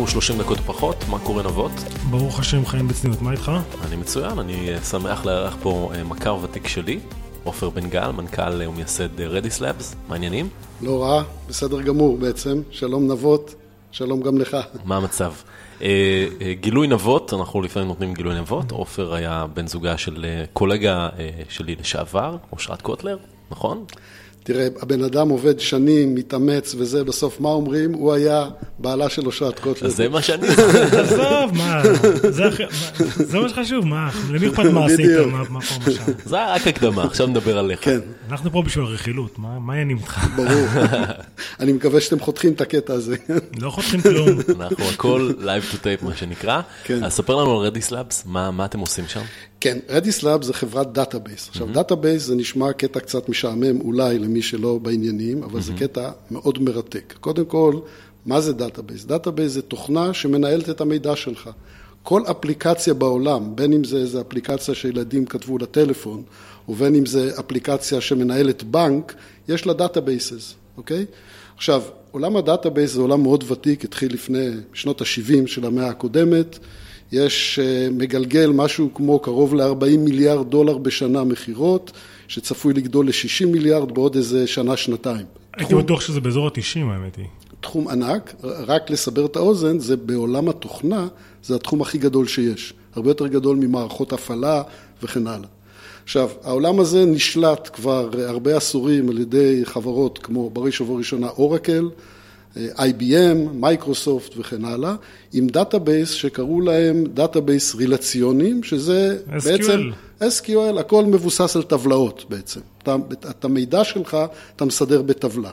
אנחנו 30 דקות פחות, מה קורה נבות? ברוך השם חיים בצניעות, מה איתך? אני מצוין, אני שמח לארח פה אה, מכר ותיק שלי, עופר בן גל, מנכ"ל ומייסד רדיס לאבס, מה העניינים? לא רע, בסדר גמור בעצם, שלום נבות, שלום גם לך. מה המצב? אה, אה, גילוי נבות, אנחנו לפעמים נותנים גילוי נבות, עופר היה בן זוגה של קולגה שלי לשעבר, אושרת קוטלר, נכון? תראה, הבן אדם עובד שנים, מתאמץ וזה, בסוף מה אומרים? הוא היה בעלה של אושרת קוטלר. זה מה שאני... עזוב, מה, זה מה שחשוב, מה, למי אכפת מה עשית, מה פה, מה שם. זה רק הקדמה, עכשיו נדבר עליך. כן. אנחנו פה בשביל רכילות, מה העניינים איתך? ברור. אני מקווה שאתם חותכים את הקטע הזה. לא חותכים כלום. אנחנו הכל live to tape, מה שנקרא. כן. אז ספר לנו על Redis Labs, מה אתם עושים שם? כן, Redis Lab זה חברת database. עכשיו, database זה נשמע קטע קצת משעמם אולי למי שלא בעניינים, אבל זה קטע מאוד מרתק. קודם כל, מה זה database? database זה תוכנה שמנהלת את המידע שלך. כל אפליקציה בעולם, בין אם זה איזו אפליקציה שילדים כתבו לטלפון, ובין אם זה אפליקציה שמנהלת בנק, יש לה databases, אוקיי? עכשיו, עולם ה database זה עולם מאוד ותיק, התחיל לפני שנות ה-70 של המאה הקודמת. יש אה, מגלגל משהו כמו קרוב ל-40 מיליארד דולר בשנה מכירות, שצפוי לגדול ל-60 מיליארד בעוד איזה שנה-שנתיים. הייתי בטוח שזה באזור ה-90 האמת היא. תחום ענק, רק לסבר את האוזן, זה בעולם התוכנה, זה התחום הכי גדול שיש. הרבה יותר גדול ממערכות הפעלה וכן הלאה. עכשיו, העולם הזה נשלט כבר הרבה עשורים על ידי חברות כמו בראש ובראשונה אורקל, IBM, מייקרוסופט וכן הלאה, עם database שקראו להם database רלציוניים, שזה SQL. בעצם SQL, הכל מבוסס על טבלאות בעצם. אתה, את המידע שלך אתה מסדר בטבלה.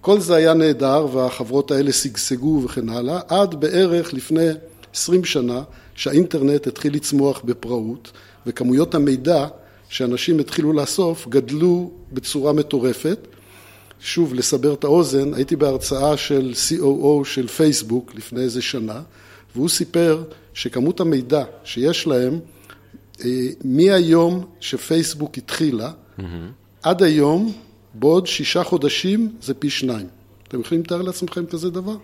כל זה היה נהדר והחברות האלה שגשגו וכן הלאה, עד בערך לפני 20 שנה שהאינטרנט התחיל לצמוח בפראות וכמויות המידע שאנשים התחילו לאסוף גדלו בצורה מטורפת. שוב, לסבר את האוזן, הייתי בהרצאה של COO של פייסבוק לפני איזה שנה, והוא סיפר שכמות המידע שיש להם, אה, מהיום שפייסבוק התחילה, mm-hmm. עד היום, בעוד שישה חודשים זה פי שניים. אתם יכולים לתאר לעצמכם כזה דבר?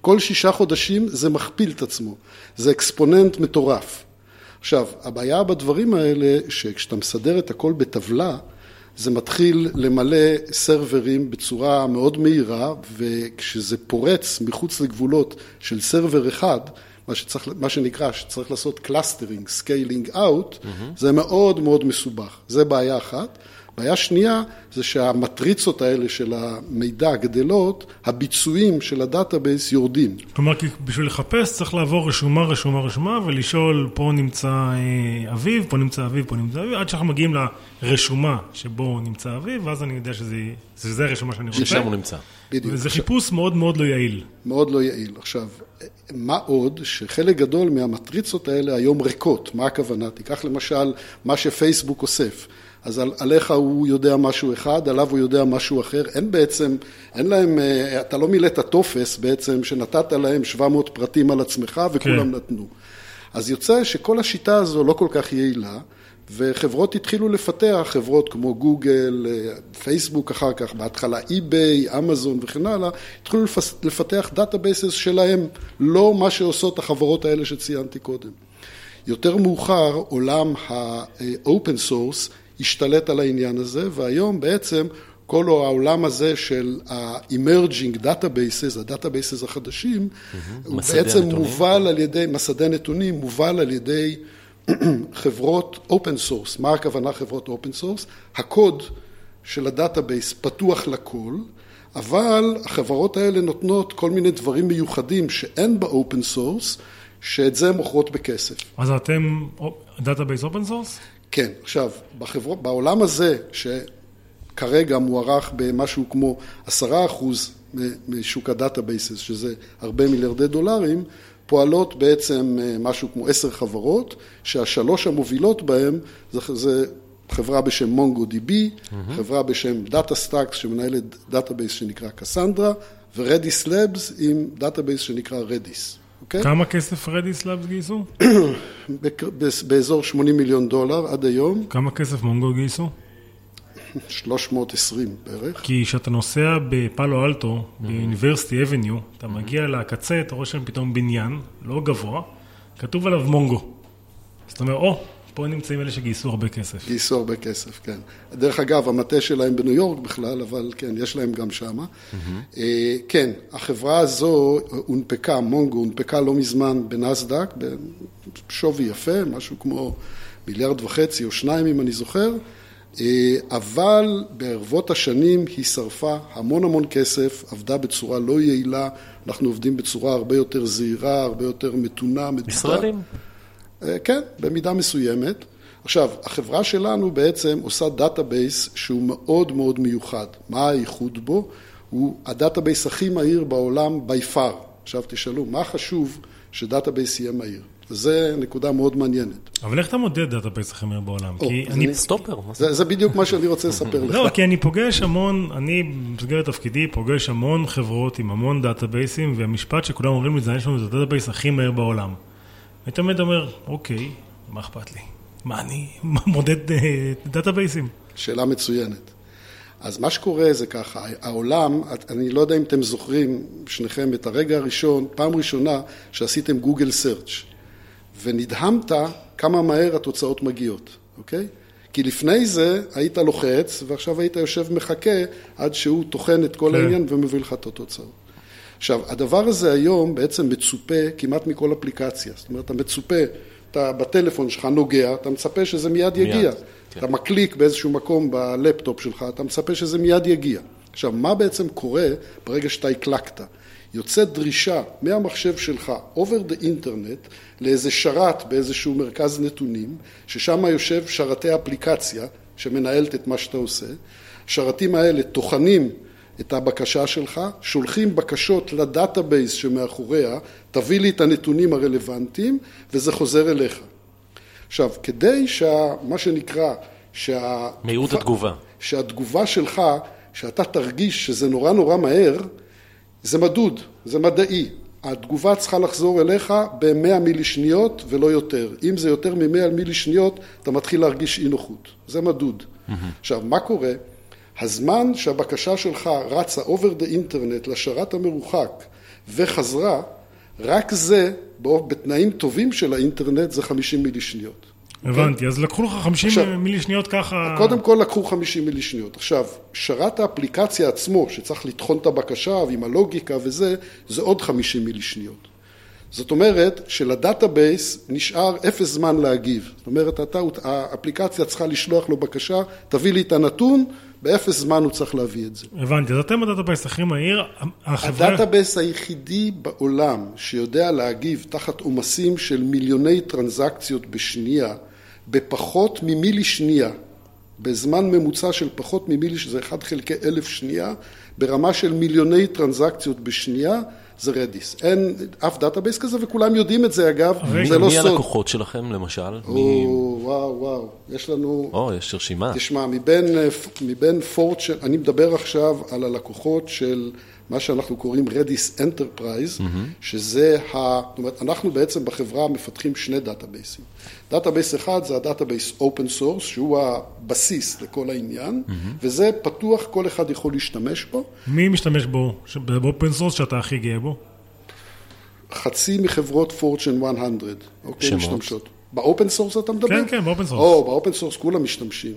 כל שישה חודשים זה מכפיל את עצמו, זה אקספוננט מטורף. עכשיו, הבעיה בדברים האלה, שכשאתה מסדר את הכל בטבלה, זה מתחיל למלא סרברים בצורה מאוד מהירה, וכשזה פורץ מחוץ לגבולות של server אחד, מה, שצריך, מה שנקרא, שצריך לעשות clustering, scaling out, זה מאוד מאוד מסובך. זה בעיה אחת. בעיה שנייה זה שהמטריצות האלה של המידע גדלות, הביצועים של ה database יורדים. כלומר, בשביל לחפש צריך לעבור רשומה, רשומה, רשומה, ולשאול, פה נמצא אה, אביב, פה נמצא אביב, פה נמצא אביב, עד שאנחנו מגיעים לרשומה שבו נמצא אביב, ואז אני יודע שזה הרשומה שאני רוצה. ששם הוא נמצא. בדיוק. וזה חיפוש מאוד מאוד לא יעיל. מאוד לא יעיל. עכשיו, מה עוד שחלק גדול מהמטריצות האלה היום ריקות, מה הכוונה? תיקח למשל מה שפייסבוק אוסף. אז על, עליך הוא יודע משהו אחד, עליו הוא יודע משהו אחר. אין בעצם, אין להם, אה, אתה לא מילאת טופס בעצם שנתת להם 700 פרטים על עצמך וכולם כן. נתנו. אז יוצא שכל השיטה הזו לא כל כך יעילה, וחברות התחילו לפתח, חברות כמו גוגל, אה, פייסבוק אחר כך, בהתחלה אי-ביי, אמזון וכן הלאה, התחילו לפתח databases שלהם, לא מה שעושות החברות האלה שציינתי קודם. יותר מאוחר עולם ה-open source השתלט על העניין הזה, והיום בעצם כל העולם הזה של ה-emerging databases, ה databases החדשים, mm-hmm. הוא בעצם נתונים. מובל על ידי, מסדי נתונים, מובל על ידי חברות open source. מה הכוונה חברות open source? הקוד של ה database פתוח לכל, אבל החברות האלה נותנות כל מיני דברים מיוחדים שאין ב-open source, שאת זה מוכרות בכסף. אז אתם database open source? כן, עכשיו, בחבר... בעולם הזה, שכרגע מוערך במשהו כמו עשרה אחוז משוק ה databases, שזה הרבה מיליארדי דולרים, פועלות בעצם אה, משהו כמו עשר חברות, שהשלוש המובילות בהן זה, זה חברה בשם MongoDB, mm-hmm. חברה בשם DataStax שמנהלת database שנקרא Cassandra, ו Redis Labs עם database שנקרא Redis. אוקיי? כמה כסף Redis Labs גייסו? באזור 80 מיליון דולר עד היום. כמה כסף Mongo גייסו? 320 בערך. כי כשאתה נוסע בפאלו אלטו, ב University Avenue, אתה מגיע לקצה, אתה רואה שם פתאום בניין, לא גבוה, כתוב עליו מונגו. אז אתה אומר, או, פה נמצאים אלה שגייסו הרבה כסף. גייסו הרבה כסף, כן. דרך אגב, המטה שלהם בניו יורק בכלל, אבל כן, יש להם גם שמה. אה, כן, החברה הזו הונפקה, מונגו, הונפקה לא מזמן בנסדק, בשווי יפה, משהו כמו מיליארד וחצי או שניים, אם אני זוכר. אה, אבל בערבות השנים היא שרפה המון המון כסף, עבדה בצורה לא יעילה, אנחנו עובדים בצורה הרבה יותר זהירה, הרבה יותר מתונה, מדודה. ישראלים? אה, כן, במידה מסוימת. עכשיו, החברה שלנו בעצם עושה database שהוא מאוד מאוד מיוחד. מה הייחוד בו? הוא ה database הכי מהיר בעולם by far. עכשיו תשאלו, מה חשוב ש database יהיה מהיר? זו נקודה מאוד מעניינת. אבל איך אתה מודד database הכי מהיר בעולם? או, כי אני... סטופר. זה, זה בדיוק מה שאני רוצה לספר לך. לא, כי אני פוגש המון, אני במסגרת תפקידי פוגש המון חברות עם המון דאטאבייסים, והמשפט שכולם אומרים לי זה, יש לנו את ה database הכי מהיר בעולם. תמיד אומר, אוקיי, מה אכפת לי? מה אני מודד אה, דאטאבייסים? שאלה מצוינת. אז מה שקורה זה ככה, העולם, אני לא יודע אם אתם זוכרים, שניכם, את הרגע הראשון, פעם ראשונה שעשיתם Google search ונדהמת כמה מהר התוצאות מגיעות, אוקיי? כי לפני זה היית לוחץ, ועכשיו היית יושב מחכה עד שהוא טוחן את כל כן. העניין ומביא לך את התוצאות. עכשיו, הדבר הזה היום בעצם מצופה כמעט מכל אפליקציה. זאת אומרת, אתה מצופה, אתה בטלפון שלך נוגע, אתה מצפה שזה מיד מיד, יגיע. כן. אתה מקליק באיזשהו מקום בלפטופ שלך, אתה מצפה שזה מיד יגיע. עכשיו, מה בעצם קורה ברגע שאתה הקלקת? יוצאת דרישה מהמחשב שלך over the internet לאיזה שרת באיזשהו מרכז נתונים, ששם יושב שרתי אפליקציה שמנהלת את מה שאתה עושה. השרתים האלה טוחנים את הבקשה שלך, שולחים בקשות ל database שמאחוריה, תביא לי את הנתונים הרלוונטיים, וזה חוזר אליך. עכשיו, כדי שה... מה שנקרא, שה... מהירות התגובה. שהתגובה שלך, שאתה תרגיש שזה נורא נורא מהר, זה מדוד, זה מדעי. התגובה צריכה לחזור אליך ב-100 מילי שניות ולא יותר. אם זה יותר מ-100 מילי שניות, אתה מתחיל להרגיש אי נוחות. זה מדוד. עכשיו, מה קורה? הזמן שהבקשה שלך רצה over the internet לשרת המרוחק וחזרה, רק זה, בתנאים טובים של האינטרנט, זה 50 מילי שניות. הבנתי, אז לקחו לך 50 עכשיו- מילי שניות ככה... קודם כל לקחו 50 מילי שניות. עכשיו, שרת האפליקציה עצמו, שצריך לטחון את הבקשה ועם הלוגיקה וזה, זה עוד 50 מילי שניות. זאת אומרת של database נשאר אפס זמן להגיב. זאת אומרת, אתה, האפליקציה צריכה לשלוח לו בקשה, תביא לי את הנתון, באפס זמן הוא צריך להביא את זה. הבנתי, אז אתם ה database הכי מהיר, החברה... הדאטאבייס היחידי בעולם שיודע להגיב תחת עומסים של מיליוני טרנזקציות בשנייה, בפחות ממילי שנייה, בזמן ממוצע של פחות ממילי, שזה 1 חלקי אלף שנייה, ברמה של מיליוני טרנזקציות בשנייה, זה Redis. אין אף database כזה, וכולם יודעים את זה אגב, זה לא מי סוד. הלקוחות שלכם, למשל? מי- או, וואו, וואו, יש לנו... או, יש רשימה. תשמע, מבין, אה, מבין Fortune, אני מדבר עכשיו על הלקוחות של מה שאנחנו קוראים Redis Enterprise, שזה ה... זאת אומרת, אנחנו בעצם בחברה מפתחים שני databaseים. database אחד זה ה database Open Source, שהוא הבסיס לכל העניין, וזה פתוח, כל אחד יכול להשתמש בו. מי משתמש בו, ב open source שאתה הכי גאה בו? חצי מחברות Fortune 100, אוקיי, שמות? משתמשות. ב open source אתה מדבר? כן, כן, ב open source. או, ב open source כולם משתמשים.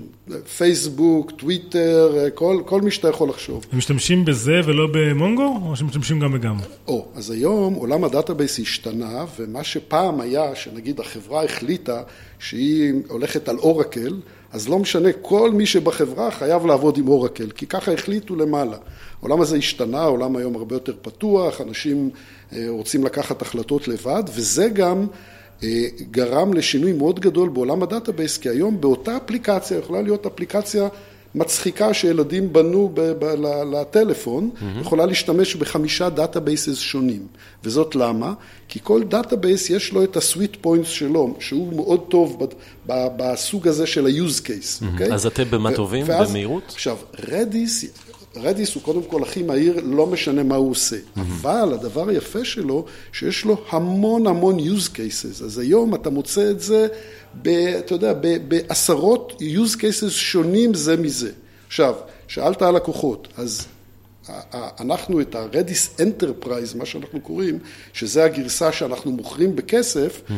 Facebook, Twitter, כל, כל מי שאתה יכול לחשוב. הם משתמשים בזה ולא ב Mongo, או שמשתמשים גם וגם? או, אז היום עולם ה database השתנה, ומה שפעם היה, שנגיד החברה החליטה שהיא הולכת על Oracle, אז לא משנה, כל מי שבחברה חייב לעבוד עם Oracle, כי ככה החליטו למעלה. העולם הזה השתנה, העולם היום הרבה יותר פתוח, אנשים אה, רוצים לקחת החלטות לבד, וזה גם גרם לשינוי מאוד גדול בעולם ה database, כי היום באותה אפליקציה, יכולה להיות אפליקציה מצחיקה שילדים בנו ב- ב- לטלפון, mm-hmm. יכולה להשתמש בחמישה databases שונים. וזאת למה? כי כל database יש לו את ה sweet points שלו, שהוא מאוד טוב ב- ב- בסוג הזה של ה-use case, אוקיי? אז אתם במה ו- טובים? ואז- במהירות? עכשיו, Redis, Redis הוא קודם כל הכי מהיר, לא משנה מה הוא עושה. אבל הדבר היפה שלו, שיש לו המון המון use cases. אז היום אתה מוצא את זה, ב, אתה יודע, ב, בעשרות use cases שונים זה מזה. עכשיו, שאלת על לקוחות, אז אנחנו את ה-Redis Enterprise, מה שאנחנו קוראים, שזה הגרסה שאנחנו מוכרים בכסף, mm-hmm.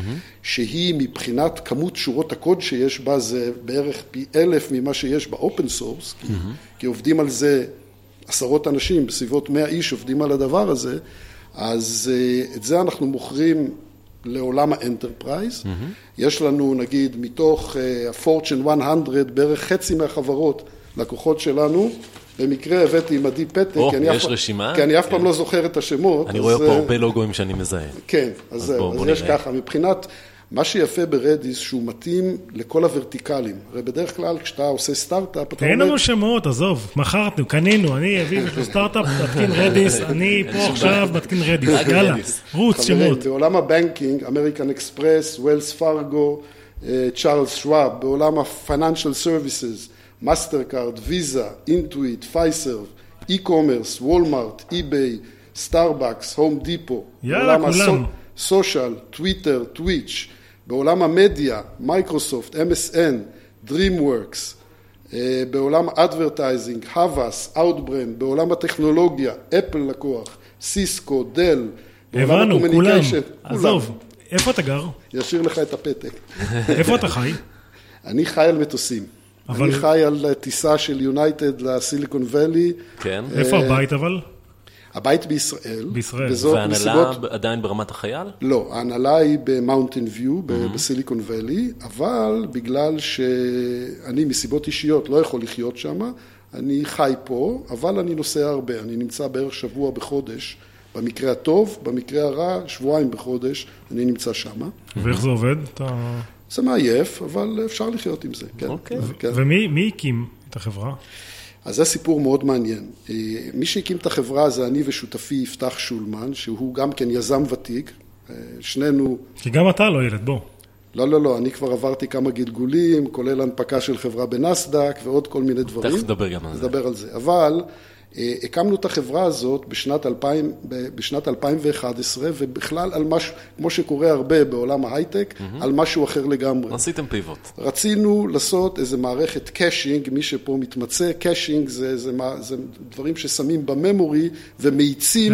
שהיא מבחינת כמות שורות הקוד שיש בה, זה בערך פי אלף ממה שיש ב open source, mm-hmm. כי, כי עובדים על זה עשרות אנשים, בסביבות מאה איש עובדים על הדבר הזה, אז אה, את זה אנחנו מוכרים לעולם ה enterprise. Mm-hmm. יש לנו, נגיד, מתוך ה-Fortune אה, 100, בערך חצי מהחברות, לקוחות שלנו, במקרה הבאתי איתי פתק, או, כי, אני יש רשימה? כי אני אף כן. פעם לא זוכר את השמות. אני רואה פה אה, הרבה לוגוים שאני מזהה. כן, אז זהו, אז יש ככה, מבחינת, מה שיפה ב Redis, שהוא מתאים לכל ה verticalים. הרי בדרך כלל כשאתה עושה סטארט-אפ, אתה אומר... תן לנו שמות, עזוב, מכרנו, קנינו, אני אביא יש סטארט-אפ, מתקין Redis, אני פה עכשיו מתקין Redis, יאללה, רוץ, שמות. בעולם ה banking, American Express, Wells Fargo, Charles Schwab, בעולם ה-financial services, Mastercard, Visa, Intuit, Fiserv, e-commerce, Walmart, eBay, Starbucks, Home Depot. יאללה, כולם. social, Twitter, Twitch, בעולם המדיה, Microsoft, MSN, DreamWorks, אה, בעולם ה advertising, Havas, Outbrain, בעולם הטכנולוגיה, Apple לקוח, Cisco, Dell, הבנו, כולם. עזוב, איפה אתה גר? אשאיר לך את הפתק. איפה אתה חי? אני חי על מטוסים. אבל... אני חי על טיסה של United לסיליקון ואלי. כן. איפה הבית אבל? הבית בישראל. בישראל. וההנהלה מסיבות... עדיין ברמת החייל? לא, ההנהלה היא במאונטן ויו, mm-hmm. בסיליקון ואלי, אבל בגלל שאני מסיבות אישיות לא יכול לחיות שם, אני חי פה, אבל אני נוסע הרבה, אני נמצא בערך שבוע בחודש. במקרה הטוב, במקרה הרע, שבועיים בחודש, אני נמצא שם. ואיך זה עובד? אתה... זה מעייף, אבל אפשר לחיות עם זה, כן. אוקיי. כן. ומי הקים את החברה? אז זה סיפור מאוד מעניין. אה, מי שהקים את החברה זה אני ושותפי יפתח שולמן, שהוא גם כן יזם ותיק. אה, שנינו... כי גם אתה לא ילד, בוא. לא, לא, לא, אני כבר עברתי כמה גלגולים, כולל הנפקה של חברה בנסדק ועוד כל מיני דברים. תכף נדבר גם על זה. נדבר על זה. אבל הקמנו את החברה הזאת בשנת, 2000, בשנת 2011, ובכלל על משהו, כמו שקורה הרבה בעולם ההייטק, mm-hmm. על משהו אחר לגמרי. עשיתם pivot. רצינו לעשות איזה מערכת caching, מי שפה מתמצא, caching זה, זה, זה דברים ששמים ב memory ומאיצים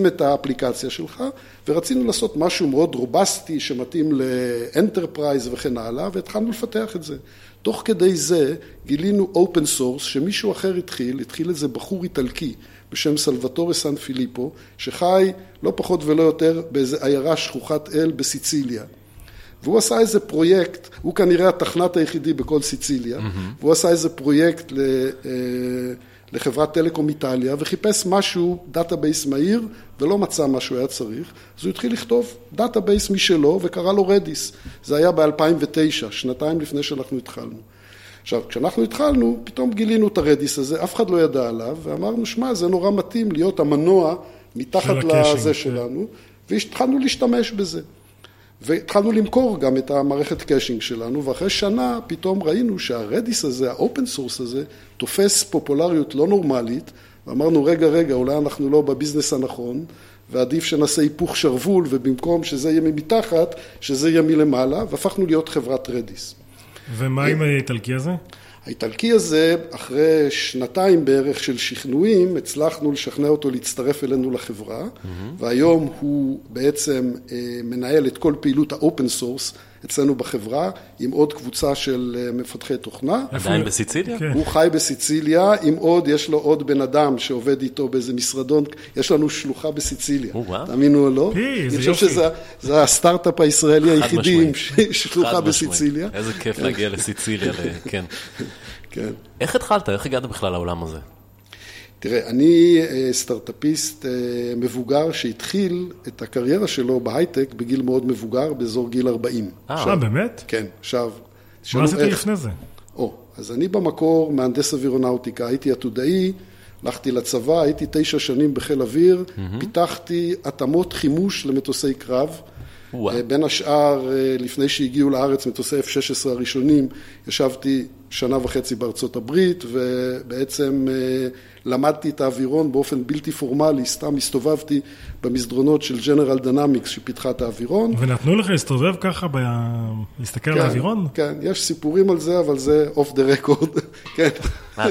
כן, את האפליקציה שלך, ורצינו לעשות משהו מאוד robustי שמתאים ל enterprise וכן הלאה, והתחלנו לפתח את זה. תוך כדי זה גילינו open source שמישהו אחר התחיל, התחיל איזה בחור איטלקי בשם סלווטורי סן פיליפו, שחי לא פחות ולא יותר באיזה עיירה שכוחת אל בסיציליה. והוא עשה איזה פרויקט, הוא כנראה המתכנת היחידי בכל סיציליה, mm-hmm. והוא עשה איזה פרויקט ל... אה, לחברת טלקום איטליה וחיפש משהו, database מהיר, ולא מצא מה שהוא היה צריך, אז הוא התחיל לכתוב database משלו וקרא לו Redis. זה היה ב-2009, שנתיים לפני שאנחנו התחלנו. עכשיו, כשאנחנו התחלנו, פתאום גילינו את ה Redis הזה, אף אחד לא ידע עליו, ואמרנו, שמע, זה נורא מתאים להיות המנוע מתחת לזה כן. שלנו, והתחלנו להשתמש בזה. והתחלנו למכור גם את המערכת caching שלנו, ואחרי שנה פתאום ראינו שה Redis הזה, ה open source הזה, תופס פופולריות לא נורמלית, ואמרנו, רגע, רגע, אולי אנחנו לא בביזנס הנכון, ועדיף שנעשה היפוך שרוול, ובמקום שזה יהיה מתחת, שזה יהיה מלמעלה, והפכנו להיות חברת Redis. ומה עם האיטלקי הזה? האיטלקי הזה, אחרי שנתיים בערך של שכנועים, הצלחנו לשכנע אותו להצטרף אלינו לחברה, mm-hmm. והיום הוא בעצם אה, מנהל את כל פעילות ה open source אצלנו בחברה, עם עוד קבוצה של אה, מפתחי תוכנה. עדיין בסיציליה? כן. הוא חי בסיציליה, עם עוד, יש לו עוד בן אדם שעובד איתו באיזה משרדון, יש לנו שלוחה בסיציליה. תאמינו או לא. אני חושב שזה הסטארט-אפ הישראלי היחידי עם שלוחה בסיציליה. איזה כיף כן. להגיע לסיציליה, כן. כן. איך התחלת? איך הגעת בכלל לעולם הזה? תראה, אני אה, סטארט-אפיסט אה, מבוגר שהתחיל את הקריירה שלו בהייטק בגיל מאוד מבוגר, באזור גיל 40. אה, באמת? כן, עכשיו... מה עשית לפני זה? או, אז אני במקור מהנדס אווירונאוטיקה, הייתי עתודאי, הלכתי לצבא, הייתי תשע שנים בחיל אוויר, mm-hmm. פיתחתי התאמות חימוש למטוסי קרב. ווא. אה, בין השאר, לפני שהגיעו לארץ מטוסי F-16 הראשונים, ישבתי שנה וחצי בארצות הברית, ובעצם אה, למדתי את האווירון באופן בלתי פורמלי, סתם הסתובבתי במסדרונות של General Dynamics שפיתחה את האווירון. ונתנו לך להסתובב ככה, ב... להסתכל כן, על האווירון? כן, יש סיפורים על זה, אבל זה off the record, כן.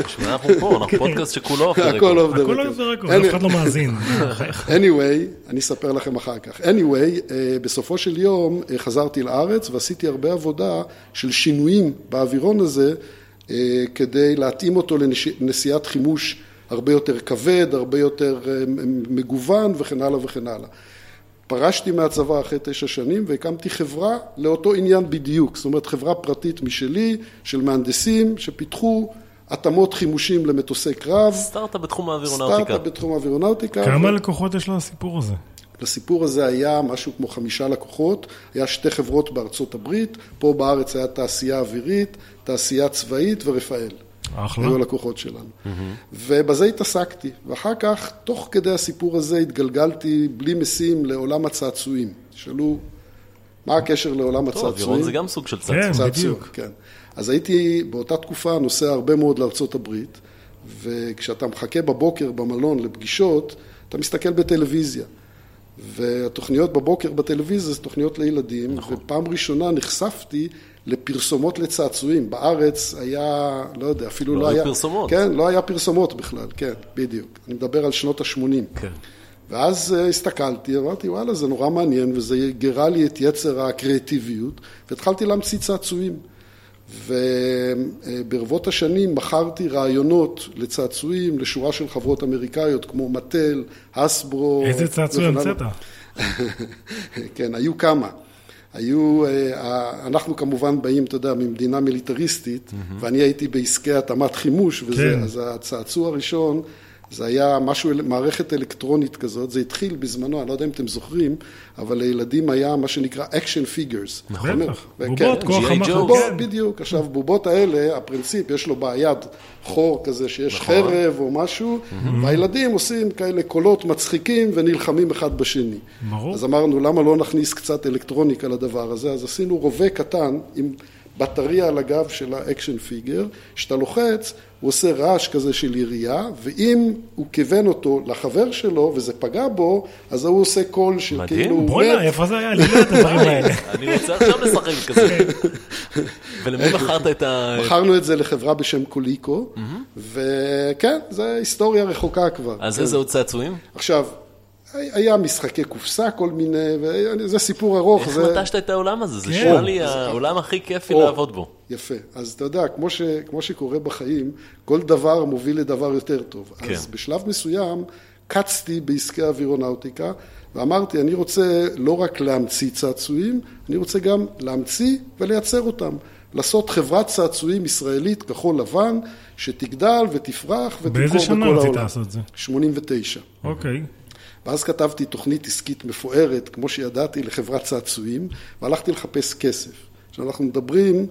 בשביל אנחנו פה, אנחנו פודקאסט שכולו off the הכל record. off the הכל record. אף אחד לא מאזין. anyway, אני אספר לכם אחר כך. anyway, אה, בסופו של יום אה, חזרתי לארץ ועשיתי הרבה עבודה של שינויים באווירון הזה, כדי להתאים אותו לנשיאת חימוש הרבה יותר כבד, הרבה יותר אה, מגוון וכן הלאה וכן הלאה. פרשתי מהצבא אחרי תשע שנים והקמתי חברה לאותו עניין בדיוק, זאת אומרת חברה פרטית משלי, של מהנדסים שפיתחו התאמות חימושים למטוסי קרב. סטארט-אפ בתחום האווירונאוטיקה. סטארט-אפ בתחום האווירונאוטיקה. כמה ו- לקוחות יש לסיפור הזה? לסיפור הזה היה משהו כמו חמישה לקוחות, היה שתי חברות בארצות הברית, פה בארץ היה תעשייה אווירית, תעשייה צבאית ורפאל. אחלה. היו הלקוחות שלנו. ובזה התעסקתי, ואחר כך, תוך כדי הסיפור הזה, התגלגלתי בלי משים לעולם הצעצועים. תשאלו, מה הקשר לעולם טוב, הצעצועים? אווירון זה גם סוג של צעצוע. כן. צעצוע, בדיוק. כן. אז הייתי באותה תקופה נוסע הרבה מאוד לארצות הברית, וכשאתה מחכה בבוקר במלון לפגישות, אתה מסתכל בטלוויזיה. והתוכניות בבוקר בטלוויזיה זה תוכניות לילדים, נכון. ופעם ראשונה נחשפתי לפרסומות לצעצועים. בארץ היה, לא יודע, אפילו לא לא, היו היה... פרסומות. כן, לא היה פרסומות בכלל, כן, בדיוק. אני מדבר על שנות ה-80. כן. ואז אה, הסתכלתי, אמרתי, וואלה, זה נורא מעניין, וזה גרה לי את יצר הקריאטיביות, והתחלתי להמציא צעצועים. וברבות השנים מכרתי רעיונות לצעצועים לשורה של חברות אמריקאיות, כמו מטל, הסברו. איזה צעצוע. המצאת? כן, היו כמה. היו, אה, אנחנו כמובן באים, אתה יודע, ממדינה מיליטריסטית, ואני הייתי בעסקי התאמת חימוש, וזה, כן. אז הצעצוע הראשון, זה היה משהו, מערכת אלקטרונית כזאת, זה התחיל בזמנו, אני לא יודע אם אתם זוכרים, אבל לילדים היה מה שנקרא action figures. בטח, בובות, כוח G.I. המחר. Joe. בובות, כן. בדיוק. עכשיו, בובות האלה, הפרינציפ, יש לו ביד חור כזה שיש חרב או משהו, והילדים עושים כאלה קולות מצחיקים ונלחמים אחד בשני. ברור. אז אמרנו, למה לא נכניס קצת אלקטרוניקה לדבר הזה? אז עשינו רובה קטן עם בטריה על הגב של ה action figure, כשאתה לוחץ, הוא עושה רעש כזה של ירייה, ואם הוא כיוון אותו לחבר שלו וזה פגע בו, אז הוא עושה קול של מדהים. כאילו הוא בוא'נה, מת. איפה זה היה? אני לא יודע את הדברים האלה. אני רוצה עכשיו לשחק כזה. ולמי מכרת את ה... מכרנו את זה לחברה בשם קוליקו, וכן, זו היסטוריה רחוקה כבר. אז כן. איזה עוד צעצועים? עכשיו, היה משחקי קופסה כל מיני, וזה סיפור ארוך. איך זה... נטשת את העולם הזה? זה כן. נשמע לי העולם הכי כיפי או, לעבוד בו. יפה. אז אתה יודע, כמו, ש, כמו שקורה בחיים, כל דבר מוביל לדבר יותר טוב. כן. אז בשלב מסוים קצתי בעסקי האווירונאוטיקה, ואמרתי, אני רוצה לא רק להמציא צעצועים, אני רוצה גם להמציא ולייצר אותם. לעשות חברת צעצועים ישראלית כחול לבן, שתגדל ותפרח ותמכור באיזה בכל שנה העולם. רצית לעשות את זה? 89. אוקיי. ואז כתבתי תוכנית עסקית מפוארת, כמו שידעתי, לחברת צעצועים, והלכתי לחפש כסף. עכשיו, אנחנו מדברים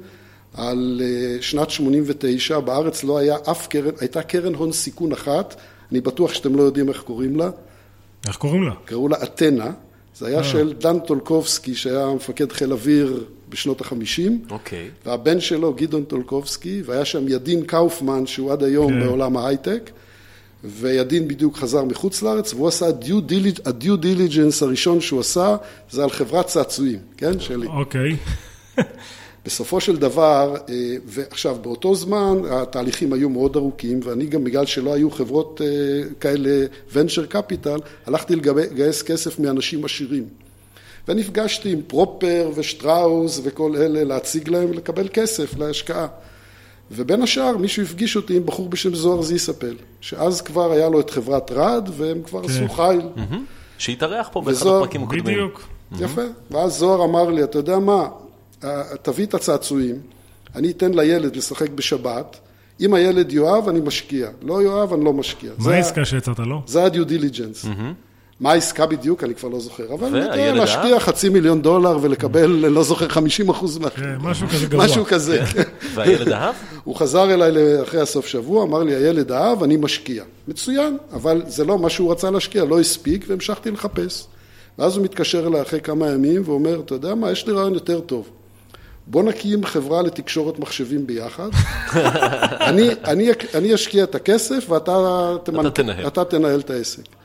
על אה, שנת 89, בארץ לא היה אף קרן, הייתה קרן הון סיכון אחת, אני בטוח שאתם לא יודעים איך קוראים לה, איך קוראים לה? קראו לה אתנה, זה היה של דן טולקובסקי, שהיה מפקד חיל אוויר בשנות החמישים, אוקיי. והבן שלו, גדעון טולקובסקי, והיה שם ידין קאופמן, שהוא עד היום כן. בעולם ההייטק, וידין בדיוק חזר מחוץ לארץ, והוא עשה, ה-due diligence הראשון שהוא עשה, זה על חברת צעצועים, כן, שלי. אוקיי. בסופו של דבר, אה, ועכשיו, באותו זמן התהליכים היו מאוד ארוכים, ואני גם בגלל שלא היו חברות אה, כאלה, venture capital, הלכתי לגייס כסף מאנשים עשירים. ונפגשתי עם פרופר ושטראוס וכל אלה, להציג להם ולקבל כסף להשקעה. ובין השאר, מישהו הפגיש אותי עם בחור בשם זוהר זיספל, שאז כבר היה לו את חברת רד, והם כבר עשו חיל. שהתארח פה באחד הפרקים הקודמים. בדיוק. יפה. ואז זוהר אמר לי, אתה יודע מה, אה, תביא את הצעצועים, אני אתן לילד לשחק בשבת, אם הילד יאהב, אני משקיע. לא יאהב, אני לא משקיע. מה העסקה שהצעת לו? זה ה-due diligence. מה העסקה בדיוק, אני כבר לא זוכר. אבל אני יודע, להשקיע? חצי מיליון דולר ולקבל, לא זוכר, 50 אחוז מה... כן, משהו כזה גבוה. משהו כזה. כן. והילד אהב? הוא חזר אליי אחרי הסוף שבוע, אמר לי, הילד אהב, אני משקיע. מצוין, אבל זה לא מה שהוא רצה להשקיע, לא הספיק, והמשכתי לחפש. ואז הוא מתקשר אליי אחרי כמה ימים ואומר, אתה יודע מה, יש לי רעיון יותר טוב. בוא נקים חברה לתקשורת מחשבים ביחד. אני, אני, אני אשקיע את הכסף ואתה אתה תנהל. אתה תנהל את העסק.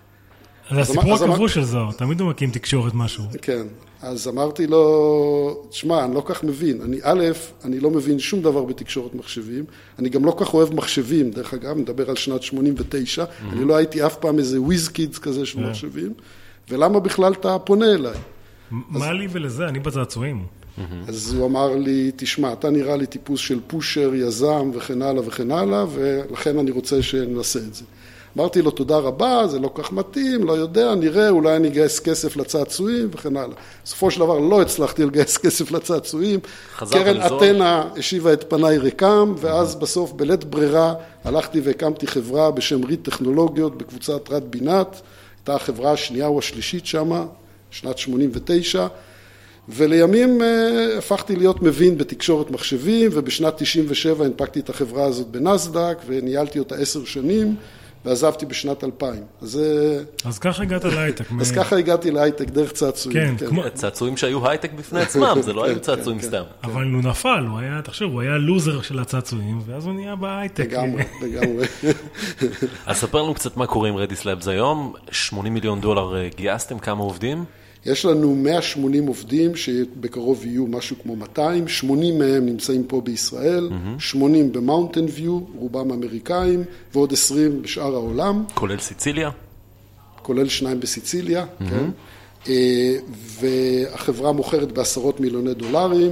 זה הסיפור אז הקבוע של זוהר, תמיד הוא מקים תקשורת משהו. כן, אז אמרתי לו, תשמע, אני לא כך מבין. אני, א', אני לא מבין שום דבר בתקשורת מחשבים. אני גם לא כך אוהב מחשבים, דרך אגב, מדבר על שנת 89. אני לא הייתי אף פעם איזה וויז קידס כזה של מחשבים. ולמה בכלל אתה פונה אליי? מה לי ולזה? אני בצעצועים. אז הוא אמר לי, תשמע, אתה נראה לי טיפוס של פושר, יזם וכן הלאה וכן הלאה, ולכן אני רוצה שנעשה את זה. אמרתי לו, תודה רבה, זה לא כל כך מתאים, לא יודע, נראה, אולי אני אגייס כסף לצעצועים וכן הלאה. בסופו של דבר לא הצלחתי לגייס כסף לצעצועים. קרן? אתנה השיבה את פניי ריקם, ואז בסוף, בלית ברירה, הלכתי והקמתי חברה בשם ריד טכנולוגיות בקבוצת רד בינת. הייתה החברה השנייה או השלישית שמה, שנת 89. ולימים אה, הפכתי להיות מבין בתקשורת מחשבים, ובשנת 97 הנפקתי את החברה הזאת בנסדק, וניהלתי אותה עשר שנים, ועזבתי בשנת 2000. אז, זה- אז ככה הגעת להייטק. אז ככה הגעתי להייטק דרך צעצועים. כן, כמו- צעצועים שהיו הייטק בפני עצמם, זה לא כן, היו צעצועים כן, סתם. אבל הוא נפל, הוא היה, תחשוב, הוא היה לוזר של הצעצועים, ואז הוא נהיה בהייטק. לגמרי, לגמרי. אז ספר לנו קצת מה קורה עם Redis Labs היום, 80 מיליון דולר אה, גייסתם, כמה עובדים? יש לנו 180 עובדים שבקרוב יהיו משהו כמו 200, 80 מהם נמצאים פה בישראל, 80 ב Mountain View, רובם אמריקאים, ועוד 20 בשאר העולם. כולל סיציליה? כולל שניים בסיציליה, כן? אה, והחברה מוכרת בעשרות מיליוני דולרים,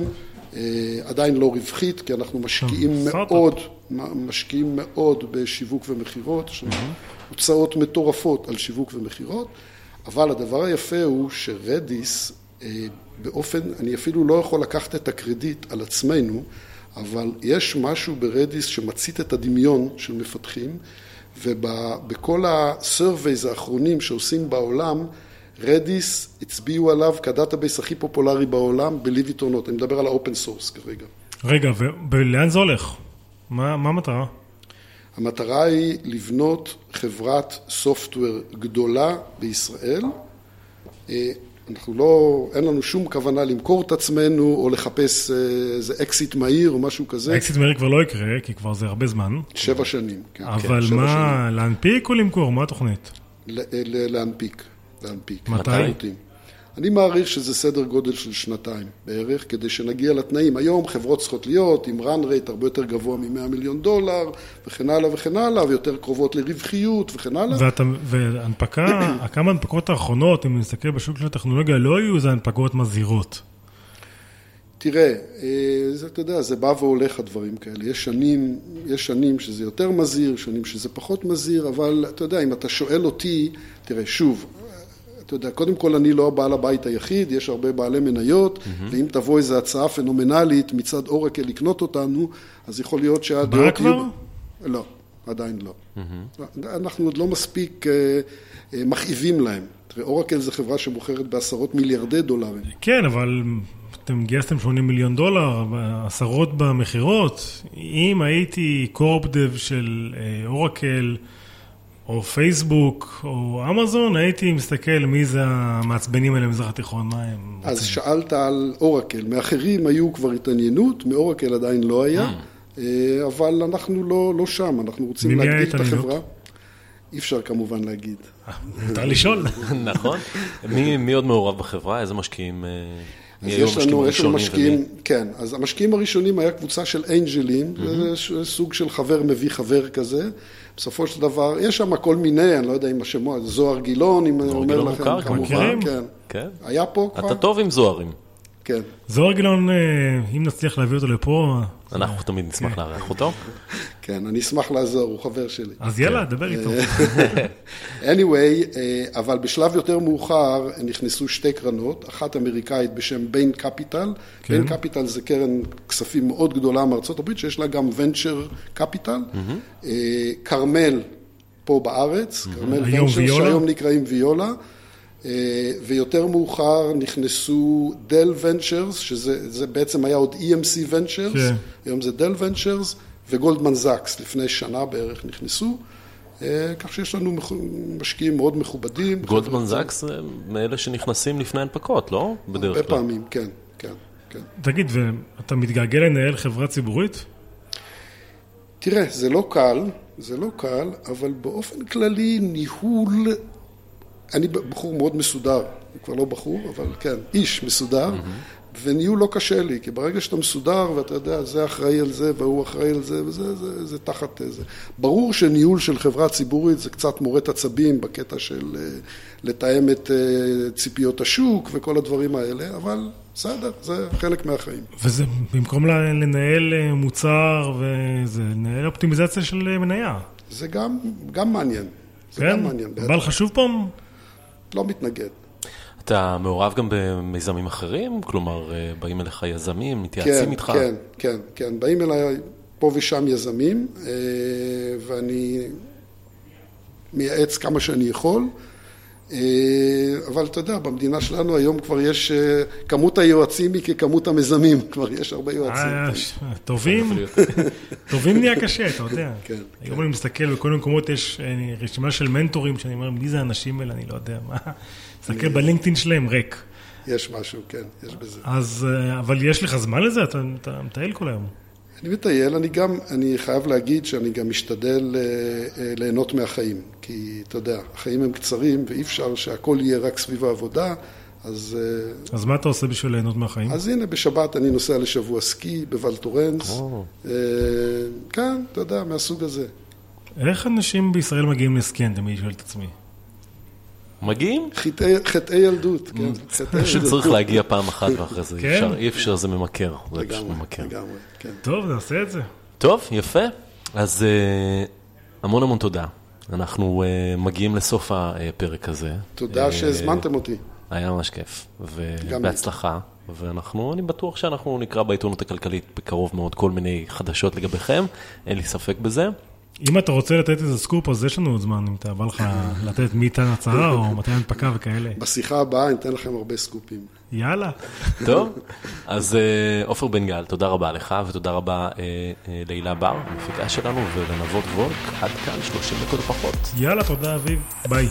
אה, עדיין לא רווחית, כי אנחנו משקיעים סטארט-אפ. מאוד, משקיעים מאוד בשיווק ומכירות, יש לנו הוצאות מטורפות על שיווק ומכירות, אבל הדבר היפה הוא שרדיס, אה, באופן, אני אפילו לא יכול לקחת את הקרדיט על עצמנו, אבל יש משהו ברדיס שמצית את הדמיון של מפתחים, ובכל ה-surveys האחרונים שעושים בעולם, Redis הצביעו עליו כ database הכי פופולרי בעולם, or not, אני מדבר על ה open source כרגע. רגע, ולאן זה הולך? מה המטרה? המטרה היא לבנות חברת software גדולה בישראל. אה, אנחנו לא, אין לנו שום כוונה למכור את עצמנו או לחפש אה, איזה אקזיט מהיר או משהו כזה. האקזיט מהיר כבר לא יקרה, כי כבר זה הרבה זמן. שבע שנים. כן, אבל כן, מה, להנפיק או למכור? מה התוכנית? ל- ל- להנפיק, להנפיק. מתי? אני מעריך שזה סדר גודל של שנתיים בערך, כדי שנגיע לתנאים. היום חברות צריכות להיות עם run rate הרבה יותר גבוה מ-100 מיליון דולר, וכן הלאה וכן הלאה, ויותר קרובות לרווחיות וכן הלאה. ואתה, והנפקה, כמה הנפקות האחרונות, אם נסתכל בשוק של הטכנולוגיה, לא היו איזה הנפקות מזהירות. תראה, אה, זה, אתה יודע, זה בא והולך הדברים כאלה. יש שנים, יש שנים שזה יותר מזהיר, שנים שזה פחות מזהיר, אבל אתה יודע, אם אתה שואל אותי, תראה, שוב, אתה יודע, קודם כל אני לא הבעל הבית היחיד, יש הרבה בעלי מניות, ואם תבוא איזו הצעה פנומנלית מצד אורקל לקנות אותנו, אז יכול להיות שהדעות באה כבר? לא, עדיין לא. אנחנו עוד לא מספיק אה, אה, מכאיבים להם. תראה, אורקל זו חברה שמוכרת בעשרות מיליארדי דולרים. כן, אבל אתם גייסתם 80 מיליון דולר, עשרות במכירות. אם הייתי קורפדב של אה, אורקל, או פייסבוק, או אמזון, הייתי מסתכל מי זה המעצבנים האלה במזרח התיכון, מה הם אז רוצים. שאלת על אורקל, מאחרים היו כבר התעניינות, מאורקל עדיין לא היה, אה, אבל אנחנו לא, לא שם, אנחנו רוצים להגדיל את? החברה. אי אפשר כמובן להגיד. מותר לשאול. נכון. מי מי עוד מעורב בחברה? איזה משקיעים? אה, מי אז היו יש המשקיעים הראשונים משקיעים, ומי- כן, אז המשקיעים הראשונים היה קבוצה של אנג'לים, זה סוג של חבר מביא חבר כזה. בסופו של דבר, יש שם כל מיני, אני לא יודע אם השמות, זוהר גילון, אם אני אומר לכם, כמובן? כן. כן. היה פה כבר? אתה טוב עם זוהרים. כן. זוהר גילון, אה, אם נצליח להביא אותו לפה, אנחנו תמיד נשמח לארח אותו. כן, אני אשמח לעזור, הוא חבר שלי. אז יאללה, דבר איתו. anyway, אה, אבל בשלב יותר מאוחר נכנסו שתי קרנות, אחת אמריקאית בשם Bain Capital. כן. Bain Capital זה קרן כספים מאוד גדולה מארצות הברית, שיש לה גם venture capital. אה, כרמל פה בארץ, כרמל היום Venture? שהיום נקראים ויולה. אה, ויותר מאוחר נכנסו Dell Ventures, שזה זה בעצם היה עוד EMC Ventures, כן. היום זה דל ונצ'רס, וגולדמן זקס לפני שנה בערך נכנסו. אה, כך שיש לנו משקיעים מאוד מכובדים. גולדמן זקס זה מאלה שנכנסים לפני הנפקות, לא? בדרך הרבה כלל. פעמים, כן, כן. כן. תגיד, ואתה מתגעגע לנהל חברה ציבורית? תראה, זה לא קל, זה לא קל, אבל באופן כללי ניהול, אני בחור מאוד מסודר, אני כבר לא בחור, אבל כן, איש מסודר, וניהול לא קשה לי, כי ברגע שאתה מסודר ואתה יודע, זה אחראי על זה והוא אחראי על זה, וזה זה, זה תחת זה. ברור שניהול של חברה ציבורית זה קצת מורט עצבים בקטע של אה, לתאם את אה, ציפיות השוק וכל הדברים האלה, אבל בסדר, זה חלק מהחיים. וזה במקום לנהל אה, מוצר וזה, לנהל אופטימיזציה של מניה. זה גם, גם מעניין. זה כן? גם מעניין. בא לך שוב פעם? לא מתנגד. אתה מעורב גם במיזמים אחרים? כלומר, אה, באים אליך יזמים, מתייעצים כן, איתך? כן, כן, כן. באים אליי פה ושם יזמים, אה, ואני מייעץ כמה שאני יכול. אה, אבל אתה יודע, במדינה שלנו היום כבר יש, כמות היועצים היא ככמות המיזמים, כבר יש הרבה יועצים. טובים, טובים נהיה קשה, אתה יודע. כן. היום אני מסתכל, בכל מקומות יש רשימה של מנטורים, שאני אומר, מי זה האנשים האלה, אני לא יודע מה. תסתכל בלינקדאין שלהם, ריק. יש משהו, כן, יש בזה. אז, אבל יש לך זמן לזה? אתה, אתה מטייל כל היום. אני מטייל, אני גם, אני חייב להגיד שאני גם משתדל ליהנות מהחיים. כי, אתה יודע, החיים הם קצרים ואי אפשר שהכל יהיה רק סביב העבודה, אז... אז מה אתה עושה בשביל ליהנות מהחיים? אז הנה, בשבת אני נוסע לשבוע סקי בוולטורנס. Oh. כן, אתה יודע, מהסוג הזה. איך אנשים בישראל מגיעים לסקי? אני תמיד שואל את עצמי. מגיעים? חטאי ילדות, כן. פשוט צריך להגיע פעם אחת ואחרי זה כן? אי אפשר, זה ממכר. זה פשוט לגמרי, ממכר. לגמרי, כן. טוב, נעשה את זה. טוב, יפה. אז אה, המון המון תודה. אנחנו אה, מגיעים לסוף הפרק הזה. תודה אה, שהזמנתם אותי. היה ממש כיף, ובהצלחה. ואנחנו, אני בטוח שאנחנו נקרא בעיתונות הכלכלית בקרוב מאוד כל מיני חדשות לגביכם, אין לי ספק בזה. אם אתה רוצה לתת איזה סקופ, אז יש לנו עוד זמן, אם אתה בא לך לתת מי ייתן הצהרה או מתי הנפקה וכאלה. בשיחה הבאה אני אתן לכם הרבה סקופים. יאללה. טוב, אז אה, עופר בנגל, תודה רבה לך, ותודה רבה אה, אה, להילה בר, המפיקה שלנו, ולנבות וולק, עד כאן 30 דקות או פחות. יאללה, תודה אביב. ביי.